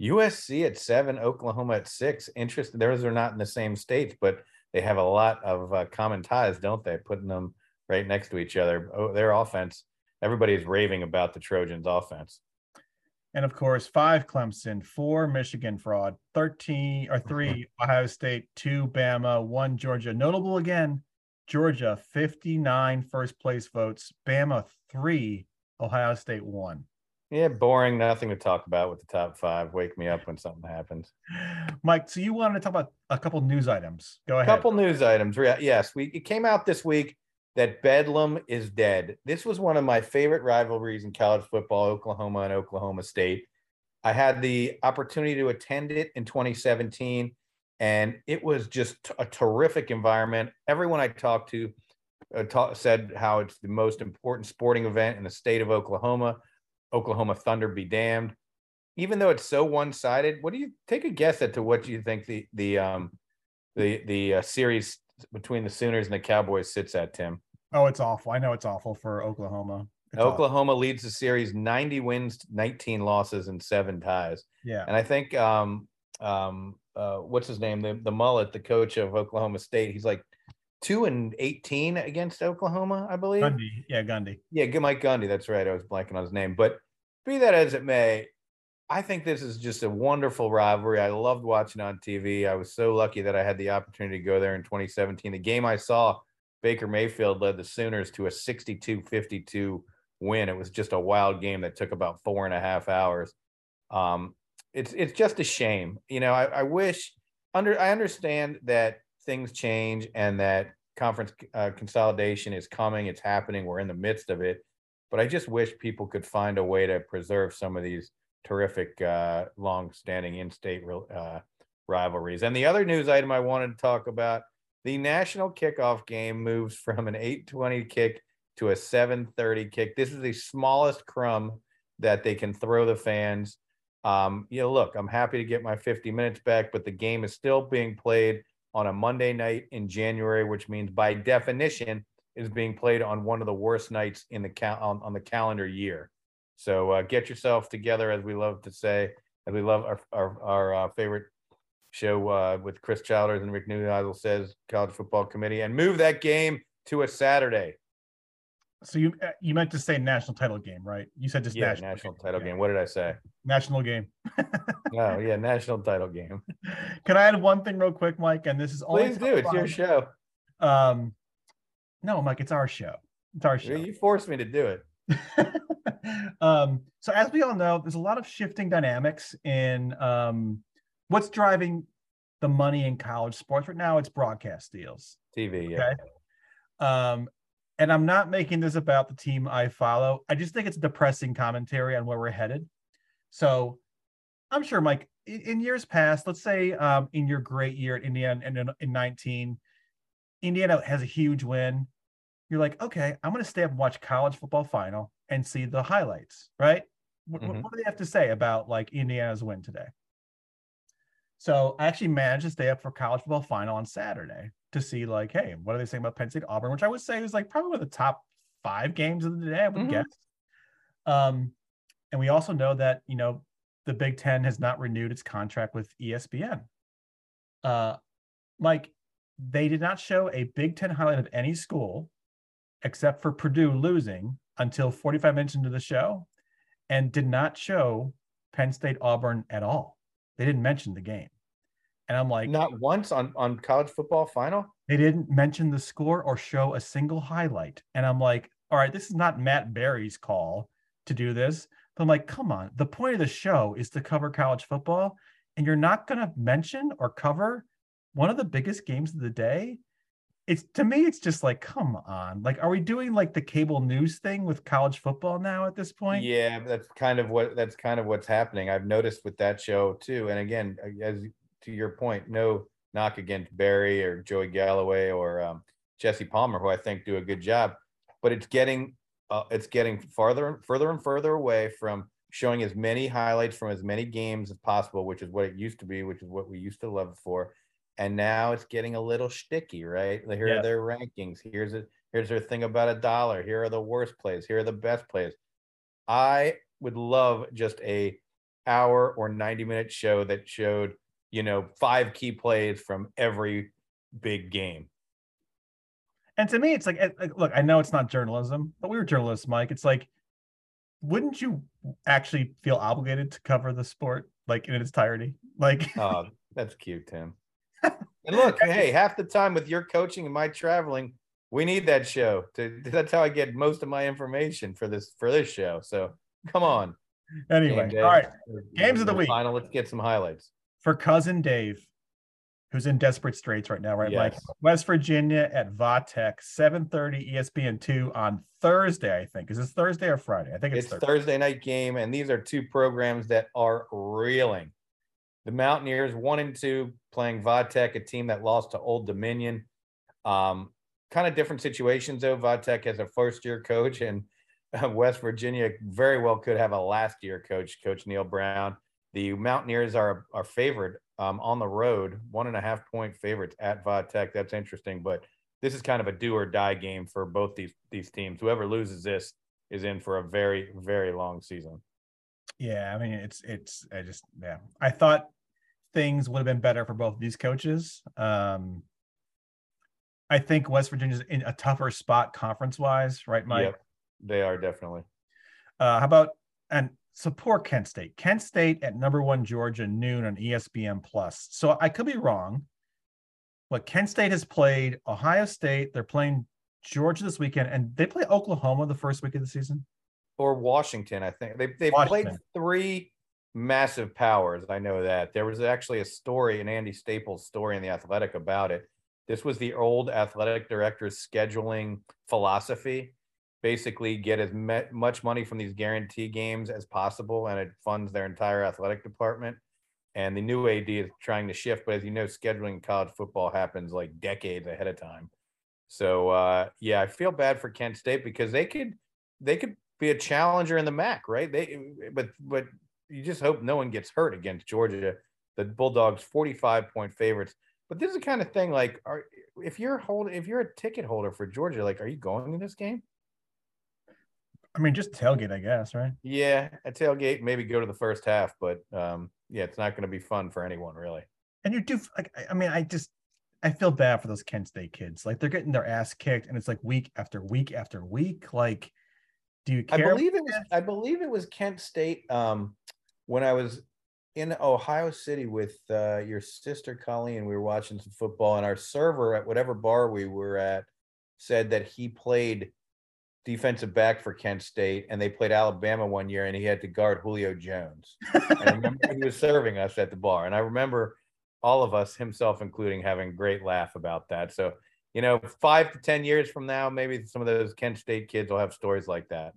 USC at seven, Oklahoma at six. Interesting. Those are not in the same states, but they have a lot of uh, common ties, don't they? Putting them right next to each other. Oh, their offense. Everybody's raving about the Trojans' offense. And of course, five Clemson, four Michigan fraud, 13 or mm-hmm. three Ohio State, two Bama, one Georgia. Notable again, Georgia 59 first place votes, Bama three, Ohio State one. Yeah, boring. Nothing to talk about with the top five. Wake me up when something happens. Mike, so you wanted to talk about a couple news items. Go ahead. A couple news items. Yes, we it came out this week that Bedlam is dead. This was one of my favorite rivalries in college football, Oklahoma and Oklahoma State. I had the opportunity to attend it in 2017, and it was just a terrific environment. Everyone I talked to uh, ta- said how it's the most important sporting event in the state of Oklahoma. Oklahoma Thunder be damned. Even though it's so one-sided, what do you take a guess as to what you think the the um the the uh, series between the Sooners and the Cowboys sits at, Tim? Oh, it's awful. I know it's awful for Oklahoma. It's. Oklahoma leads the series 90 wins, 19 losses, and seven ties. Yeah. And I think um um uh what's his name? The the mullet, the coach of Oklahoma State, he's like two and 18 against Oklahoma, I believe. Gundy. Yeah, Gundy. Yeah, Mike Gundy. That's right. I was blanking on his name. But be that as it may, I think this is just a wonderful rivalry. I loved watching on TV. I was so lucky that I had the opportunity to go there in 2017. The game I saw, Baker Mayfield led the Sooners to a 62 52 win. It was just a wild game that took about four and a half hours. Um, it's it's just a shame. You know, I, I wish under I understand that things change and that conference uh, consolidation is coming. It's happening. We're in the midst of it. But I just wish people could find a way to preserve some of these terrific, uh, long-standing in-state uh, rivalries. And the other news item I wanted to talk about: the national kickoff game moves from an 8:20 kick to a 7:30 kick. This is the smallest crumb that they can throw the fans. Um, you know, look, I'm happy to get my 50 minutes back, but the game is still being played on a Monday night in January, which means by definition is being played on one of the worst nights in the cal- on, on the calendar year. So uh, get yourself together, as we love to say, as we love our our, our uh, favorite show uh, with Chris Childers and Rick Neuheisel says college football committee, and move that game to a Saturday. So you uh, you meant to say national title game, right? You said just Yeah, national, national title Yeah. game. What did I say? National game. Oh, yeah, national title game. Can I add one thing real quick, Mike? And this is only Please do. It's your show. Um, no, Mike, it's our show. It's our show. You forced me to do it. um, so as we all know, there's a lot of shifting dynamics in um, what's driving the money in college sports right now. It's broadcast deals. TV. Yeah. Um, and I'm not making this about the team I follow. I just think it's a depressing commentary on where we're headed. So I'm sure, Mike, in, in years past, let's say um, in your great year at Indiana in, in, in 19, Indiana has a huge win. You're like, okay, I'm going to stay up and watch college football final and see the highlights, right? What, what- what do they have to say about like Indiana's win today? So I actually managed to stay up for college football final on Saturday to see like, hey, what are they saying about Penn State Auburn, which I would say is like probably one of the top five games of the day, I would Mhm. guess. Um, and we also know that you know the Big Ten has not renewed its contract with ESPN. Uh, Mike, they did not show a Big Ten highlight of any school except for Purdue losing until 45 minutes into the show, and did not show Penn State Auburn at all. They didn't mention the game. And I'm like, Not once on on college football final. they didn't mention the score or show a single highlight. And I'm like, all right, this is not Matt Barrie's call to do this. But I'm like, come on. The point of the show is to cover college football. And you're not going to mention or cover one of the biggest games of the day. It's to me, it's just like, come on. Like, are we doing like the cable news thing with college football now at this point? Yeah, that's kind of what that's kind of what's happening. I've noticed with that show too. And again, as to your point, no knock against Barrie or Joey Galloway or um, Jesse Palmer, who I think do a good job, but it's getting uh, it's getting farther and further and further away from showing as many highlights from as many games as possible, which is what it used to be, which is what we used to love for. And now it's getting a little sticky, right? Here Yeah. are their rankings. Here's a here's their thing about a dollar. Here are the worst plays. Here are the best plays. I would love just a hour or 90 minute show that showed, you know, five key plays from every big game. And to me, it's like, like, look, I know it's not journalism, but we were journalists, Mike. It's like, wouldn't you actually feel obligated to cover the sport like in its entirety? Like, Oh, that's cute, Tim. And look, hey, half the time with your coaching and my traveling, we need that show. To that's how I get most of my information for this for this show. So come on. anyway, uh, all right. Games of the week. Final. Let's get some highlights. For cousin Dave, who's in desperate straits right now, right? Like West Virginia at Va Tech, 7:30 ESPN two on Thursday, I think. Is this Thursday or Friday? I think it's, It's Thursday. Thursday night game, and these are two programs that are reeling. The Mountaineers, one and two, playing Va Tech, a team that lost to Old Dominion. Um, kind of different situations though. Va Tech has a first year coach, and uh, West Virginia very well could have a last year coach, Coach Neal Brown. The Mountaineers are are favored um, on the road, one and a half point favorites at Va Tech. That's interesting, but this is kind of a do or die game for both these these teams. Whoever loses this is in for a very, very long season. Yeah, I mean it's it's I just yeah. I thought things would have been better for both these coaches. Um I think West Virginia's in a tougher spot conference wise, right, Mike? Yep, they are definitely. Uh how about and support Kent State. Kent State at number one Georgia noon on ESPN Plus. So I could be wrong, but Kent State has played Ohio State. They're playing Georgia this weekend, and they play Oklahoma the first week of the season. Or Washington, I think they they've played three massive powers. I know that there was actually a story, an Andy Staples story in the Athletic about it. This was the old athletic director's scheduling philosophy basically get as me- much money from these guarantee games as possible, and it funds their entire athletic department. And the new AD is trying to shift, but as you know, scheduling college football happens like decades ahead of time. So uh, yeah, I feel bad for Kent State because they could they could be a challenger in the MAC, right? They but but you just hope no one gets hurt against Georgia. The Bulldogs 45 point favorites. But this is the kind of thing like are if you're holding if you're a ticket holder for Georgia, like are you going to this game? I mean, just tailgate, I guess, right? Yeah, a tailgate, maybe go to the first half, but um, yeah, it's not going to be fun for anyone really. And you do like, I mean, I just I feel bad for those Kent State kids. Like they're getting their ass kicked, and it's like week after week after week. Like, do you care? I believe it was. I believe it was Kent State. Um, when I was in Ohio City with uh, your sister Colleen, we were watching some football, and our server at whatever bar we were at said that he played defensive back for Kent State, and they played Alabama one year, and he had to guard Julio Jones. and I remember he was serving us at the bar, and I remember all of us, himself including, having a great laugh about that. So, you know, five to ten years from now, maybe some of those Kent State kids will have stories like that.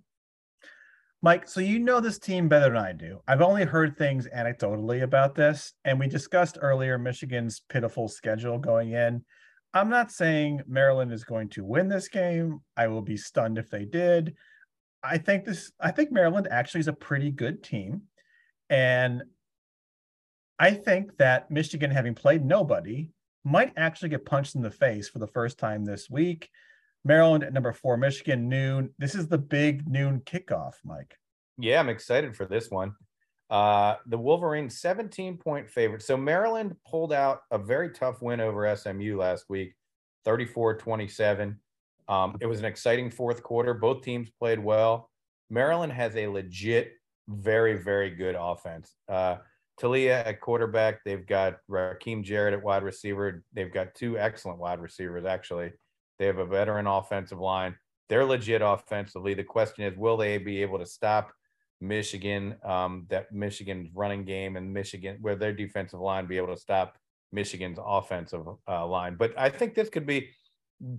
Mike, so you know this team better than I do. I've only heard things anecdotally about this, and we discussed earlier Michigan's pitiful schedule going in. I'm not saying Maryland is going to win this game. I will be stunned if they did. I think this I think Maryland actually is a pretty good team. And I think that Michigan having played nobody might actually get punched in the face for the first time this week. Maryland at number 4, Michigan noon. This is the big noon kickoff, Mike. Yeah, I'm excited for this one. Uh, the Wolverines 17 point favorite. So Maryland pulled out a very tough win over SMU last week, 34 27. Um, it was an exciting fourth quarter. Both teams played well. Maryland has a legit, very, very good offense. Uh, Taulia at quarterback. They've got Rakim Jarrett at wide receiver. They've got two excellent wide receivers, actually. They have a veteran offensive line. They're legit offensively. The question is, will they be able to stop Michigan, um, that Michigan's running game and Michigan, where their defensive line be able to stop Michigan's offensive uh, line. But I think this could be,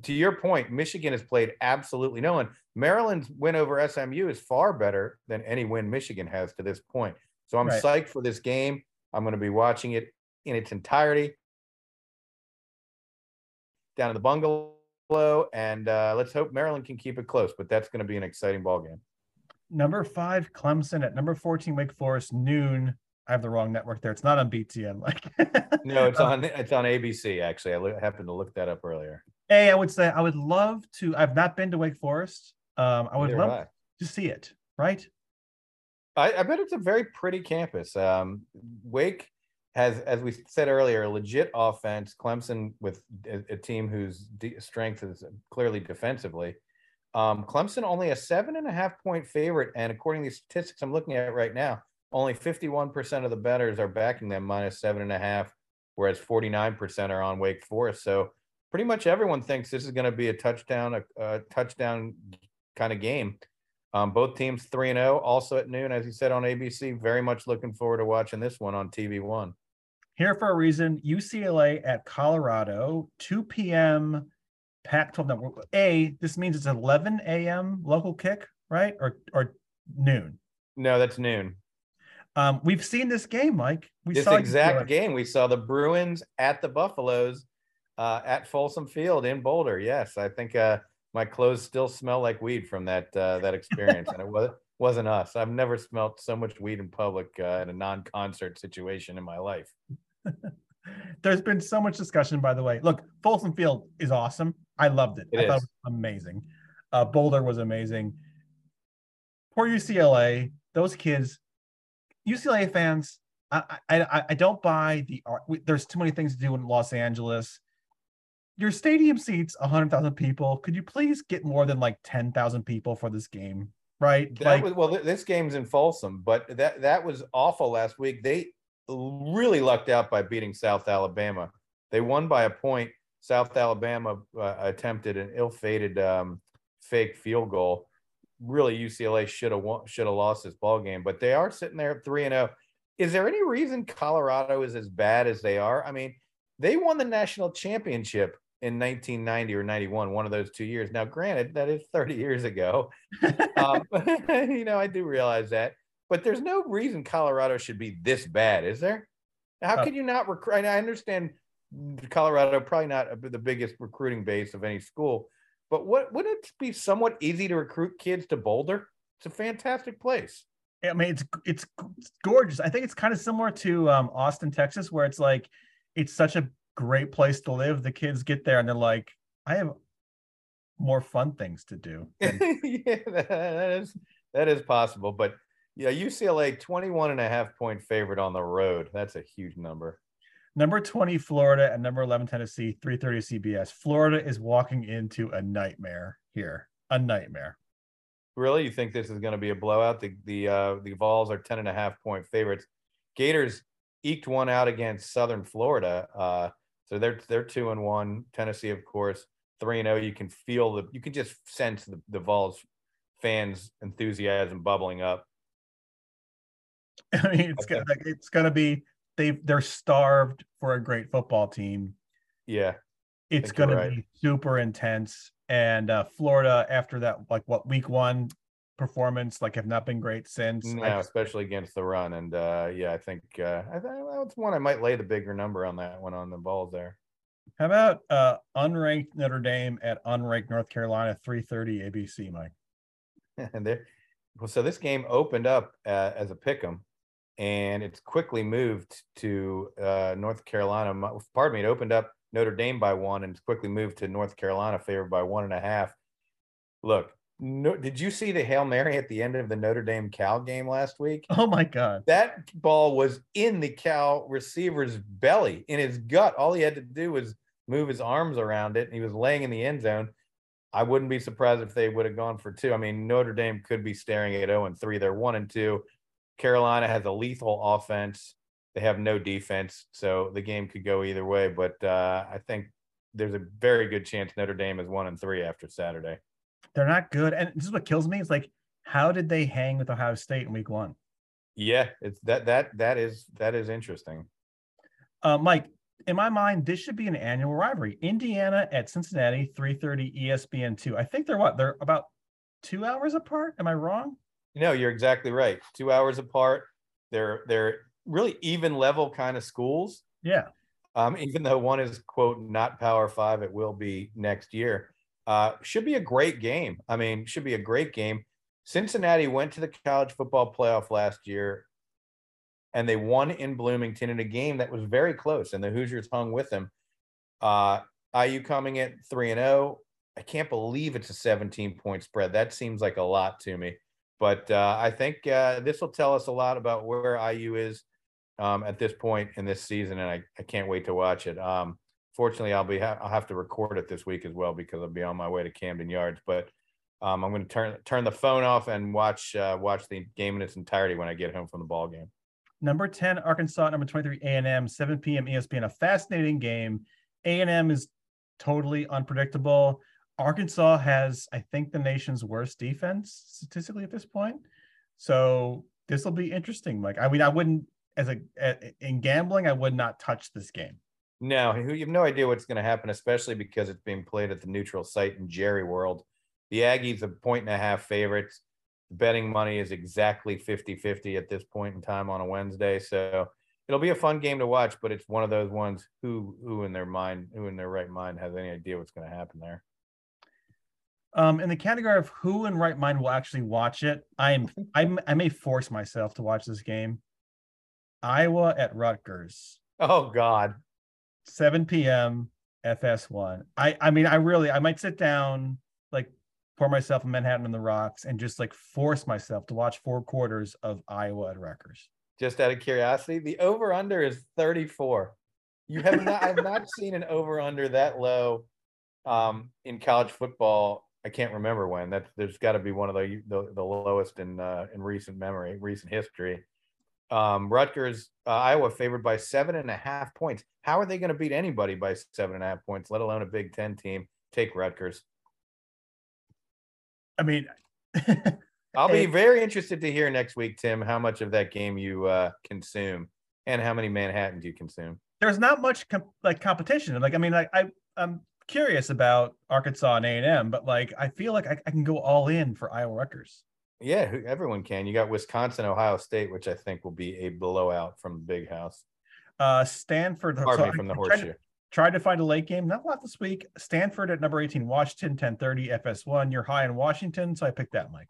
to your point, Michigan has played absolutely no one. Maryland's win over SMU is far better than any win Michigan has to this point. So I'm right. psyched for this game. I'm going to be watching it in its entirety down in the bungalow, and uh, let's hope Maryland can keep it close. But that's going to be an exciting ball game number five, Clemson at number 14, Wake Forest, noon. I have the wrong network there. It's not on BTN. Like no, it's on it's on ABC. Actually, I happened to look that up earlier. Hey, I would say I would love to. I've not been to Wake Forest. Um, I would Neither love to see it. Right. I, I, bet it's a very pretty campus. Um, Wake has, as we said earlier, a legit offense. Clemson with a, a team whose de- strength is clearly defensively. Um, Clemson only a seven and a half point favorite, and according to the statistics I'm looking at right now, only 51% of the bettors are backing them minus seven and a half, whereas 49% are on Wake Forest. So pretty much everyone thinks this is going to be a touchdown, a, a touchdown kind of game. Um, both teams three and zero, oh, also at noon, as you said on ABC. Very much looking forward to watching this one on TV One. Here for a reason: UCLA at Colorado, 2 p.m. Pac-12 network. A, this means it's 11 a.m. local kick, right? Or or noon. No, that's noon. Um, we've seen this game, Mike. We this saw exact game. We saw the Bruins at the Buffaloes uh, at Folsom Field in Boulder. Yes, I think uh, my clothes still smell like weed from that uh, that experience, and it was wasn't us. I've never smelled so much weed in public uh, in a non-concert situation in my life. There's been so much discussion, by the way. Look, Folsom Field is awesome. I loved it. it I is. thought it was amazing. Uh, Boulder was amazing. poor UCLA. Those kids, UCLA fans. I I I don't buy the. art. There's too many things to do in Los Angeles. Your stadium seats hundred thousand people. Could you please get more than like ten thousand people for this game? Right? That like, was well. This game's in Folsom, but that that was awful last week. They really lucked out by beating South Alabama. They won by a point. South Alabama uh, attempted an ill-fated um, fake field goal. Really, UCLA should have should have lost this ball game, but they are sitting there at three and zero. Is there any reason Colorado is as bad as they are? I mean, they won the national championship in 1990 or 91, one of those two years. Now, granted, that is 30 years ago. um, you know, I do realize that, but there's no reason Colorado should be this bad, is there? How can you not recruit? I understand Colorado probably not the biggest recruiting base of any school, but what would it be somewhat easy to recruit kids to Boulder? It's a fantastic place. I mean, it's it's, it's gorgeous. I think it's kind of similar to um, Austin, Texas, where it's like it's such a great place to live. The kids get there and they're like, I have more fun things to do. yeah, that is that is possible. But yeah, UCLA 21 and a half point favorite on the road. That's a huge number. Number 20, Florida, and number 11, Tennessee, 330 CBS. Florida is walking into a nightmare here. A nightmare. Really? You think this is going to be a blowout? The the uh the Vols are 10 and a half point favorites. Gators eked one out against Southern Florida. Uh so they're they're two and one. Tennessee, of course, three and zero. Oh. You can feel the you can just sense the, the Vols fans' enthusiasm bubbling up. I mean, it's gonna, it's gonna be they they're starved for a great football team. Yeah, it's gonna right. be super intense. And uh, Florida, after that, like what week one performance, like have not been great since. No, I, especially against the run. And uh, yeah, I think uh, I think that's one I might lay the bigger number on that one on the balls there. How about uh, unranked Notre Dame at unranked North Carolina, three thirty ABC, Mike? and there, well, so this game opened up uh, as a pick 'em, and it's quickly moved to uh, North Carolina. Pardon me, it opened up Notre Dame by one, and it's quickly moved to North Carolina favored by one and a half. Look, no, did you see the Hail Mary at the end of the Notre Dame Cal game last week? Oh my God. That ball was in the Cal receiver's belly, in his gut. All he had to do was move his arms around it, and he was laying in the end zone. I wouldn't be surprised if they would have gone for two. I mean, Notre Dame could be staring at 0 and 3. They're 1 and 2. Carolina has a lethal offense. They have no defense. So the game could go either way. But uh, I think there's a very good chance Notre Dame is 1 and 3 after Saturday. They're not good. And this is what kills me. It's like, how did they hang with Ohio State in week one? Yeah, it's that that that is that is interesting. Uh, Mike, in my mind, this should be an annual rivalry. Indiana at Cincinnati, 3:30 ESPN two. I think they're what? They're about two hours apart. Am I wrong? No, you're exactly right. Two hours apart. They're they're really even level kind of schools. Yeah. Um, even though one is quote not power five, it will be next year. Uh, should be a great game. I mean, should be a great game. Cincinnati went to the college football playoff last year and they won in Bloomington in a game that was very close, and the Hoosiers hung with them. Uh, IU coming at 3 and 0. I can't believe it's a 17 point spread. That seems like a lot to me. But uh, I think uh, this will tell us a lot about where IU is um, at this point in this season, and I, I can't wait to watch it. Um, fortunately, I'll be ha- I'll have to record it this week as well because I'll be on my way to Camden Yards. But um, I'm going to turn turn the phone off and watch uh, watch the game in its entirety when I get home from the ball game. Number 10, Arkansas. Number 23, A&M. 7 p.m. ESPN. A fascinating game. A&M is totally unpredictable. Arkansas has, I think, the nation's worst defense statistically at this point. So this will be interesting. Like, I mean, I wouldn't, as a in gambling, I would not touch this game. No, you have no idea what's going to happen, especially because it's being played at the neutral site in Jerry World. The Aggies a point and a half favorites. The betting money is exactly 50-50 at this point in time on a Wednesday. So it'll be a fun game to watch, but it's one of those ones who who in their mind, who in their right mind has any idea what's going to happen there. Um, in the category of who in right mind will actually watch it, I'm, I'm I may force myself to watch this game. Iowa at Rutgers. Oh God. 7 p.m. FS1. I I mean I really I might sit down like pour myself a Manhattan on the rocks, and just like force myself to watch four quarters of Iowa at Rutgers. Just out of curiosity, the over under is 34. You have not I've not seen an over under that low um, in college football. I can't remember when. That there's got to be one of the, the the lowest in uh, in recent memory, recent history. Um, Rutgers, uh, Iowa favored by seven and a half points. How are they going to beat anybody by seven and a half points, let alone a Big Ten team? Take Rutgers. I mean, I'll be very interested to hear next week, Tim, how much of that game you uh, consume and how many Manhattans you consume. there's not much com- like competition. Like, I mean, like I, I'm curious about Arkansas and A and M, but like I feel like I, I can go all in for Iowa Rutgers. Yeah, everyone can. You got Wisconsin, Ohio State, which I think will be a blowout from the big house. Uh, Stanford. Pardon so me, from the I tried to- horseshoe. Tried to find a late game, not a lot this week. Stanford at number 18, Washington 1030 FS1. You're high in Washington, so I picked that, Mike.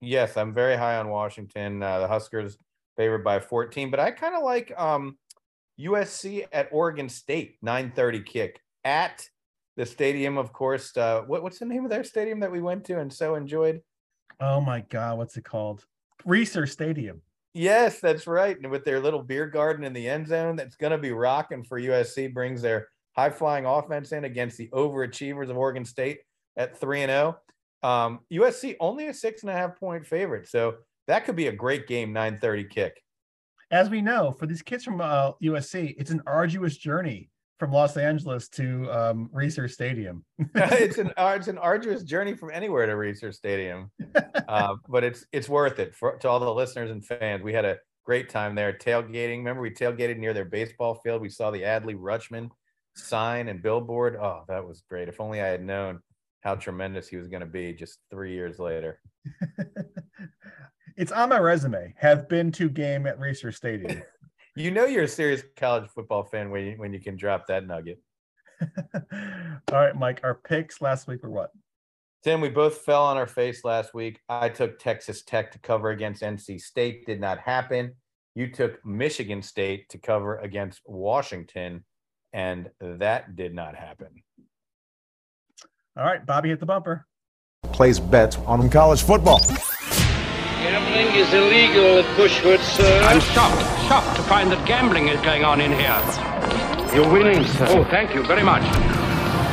Yes, I'm very high on Washington. Uh, the Huskers favored by 14, but I kind of like um, USC at Oregon State, 9:30 kick at the stadium. Of course, uh, what, what's the name of their stadium that we went to and so enjoyed? Oh my God, what's it called? Reser Stadium. Yes, that's right. And with their little beer garden in the end zone, that's going to be rocking for USC. Brings their high flying offense in against the overachievers of Oregon State at three and zero. Um, USC only a six and a half point favorite, so that could be a great game. Nine thirty kick. As we know, for these kids from uh, USC, it's an arduous journey from Los Angeles to um, Stadium. it's an it's an arduous journey from anywhere to Reser Stadium, uh, but it's it's worth it for to all the listeners and fans. We had a great time there tailgating. Remember, we tailgated near their baseball field. We saw the Adley Rutschman sign and billboard. Oh, that was great. If only I had known how tremendous he was going to be just three years later. it's on my resume. Have been to game at Reser Stadium. You know you're a serious college football fan when you, when you can drop that nugget. All right, Mike. Our picks last week were what? Tim, we both fell on our face last week. I took Texas Tech to cover against NC State. Did not happen. You took Michigan State to cover against Washington, and that did not happen. All right, Bobby hit the bumper. Place bets on college football. Gambling is illegal at Bushwood, sir. I'm shocked, shocked to find that gambling is going on in here. You're winning, sir. Oh, thank you very much.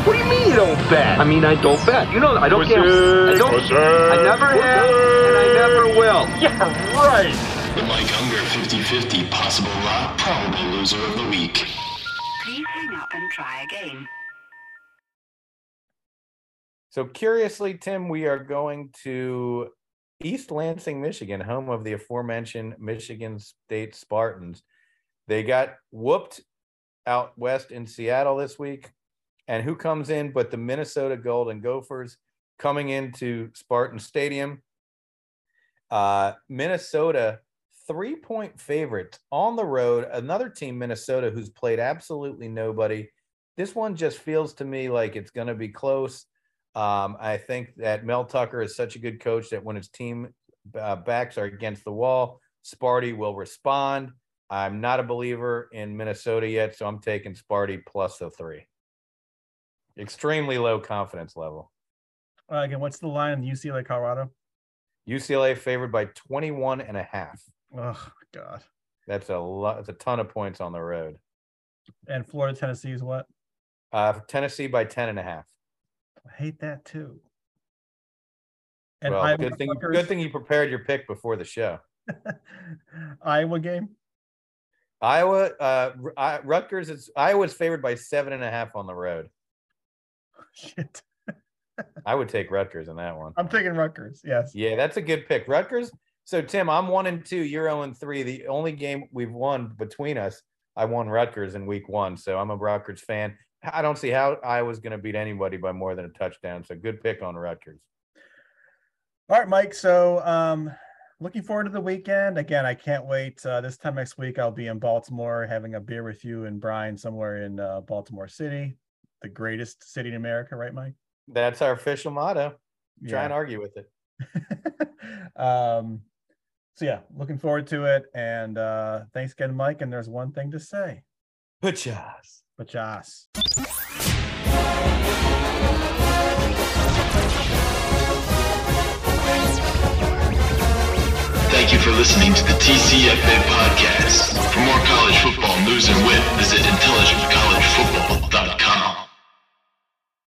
What do you mean you don't bet? I mean, I don't bet. You know, I don't care. I don't. I never have, and I never will. Yeah, right. The Mike Unger 50-50 possible lot probable loser of the week. Please hang up and try again. So, curiously, Tim, we are going to East Lansing, Michigan, home of the aforementioned Michigan State Spartans. They got whooped out west in Seattle this week. And who comes in but the Minnesota Golden Gophers coming into Spartan Stadium? Uh, Minnesota, three point favorites on the road. Another team, Minnesota, who's played absolutely nobody. This one just feels to me like it's going to be close. Um, I think that Mel Tucker is such a good coach that when his team uh, backs are against the wall, Sparty will respond. I'm not a believer in Minnesota yet, so I'm taking Sparty plus the three. Extremely low confidence level. Uh, again, what's the line in UCLA, Colorado? UCLA favored by 21 and a half. Oh God. That's a lot. It's a ton of points on the road. And Florida, Tennessee is what? Uh, Tennessee by 10 and a half. I hate that too. And well, Iowa good thing, Rutgers- good thing you prepared your pick before the show. Iowa game. Iowa, uh, I- Rutgers is Iowa's favored by seven and a half on the road. Shit. I would take Rutgers in that one. I'm taking Rutgers. Yes. Yeah, that's a good pick. Rutgers. So Tim, I'm one and two. You're zero and three. The only game we've won between us, I won Rutgers in week one. So I'm a Rutgers fan. I don't see how Iowa's going to beat anybody by more than a touchdown. So good pick on Rutgers. All right, Mike. So um looking forward to the weekend. Again, I can't wait. Uh, this time next week, I'll be in Baltimore having a beer with you and Brian somewhere in uh, Baltimore City, the greatest city in America, right, Mike? That's our official motto. Try Yeah. and argue with it. um, so yeah, looking forward to it. And uh, thanks again, Mike. And there's one thing to say, Puchas. Thank you for listening to the TCFA podcast. For more college football news and wit, visit intelligentcollegefootball.com.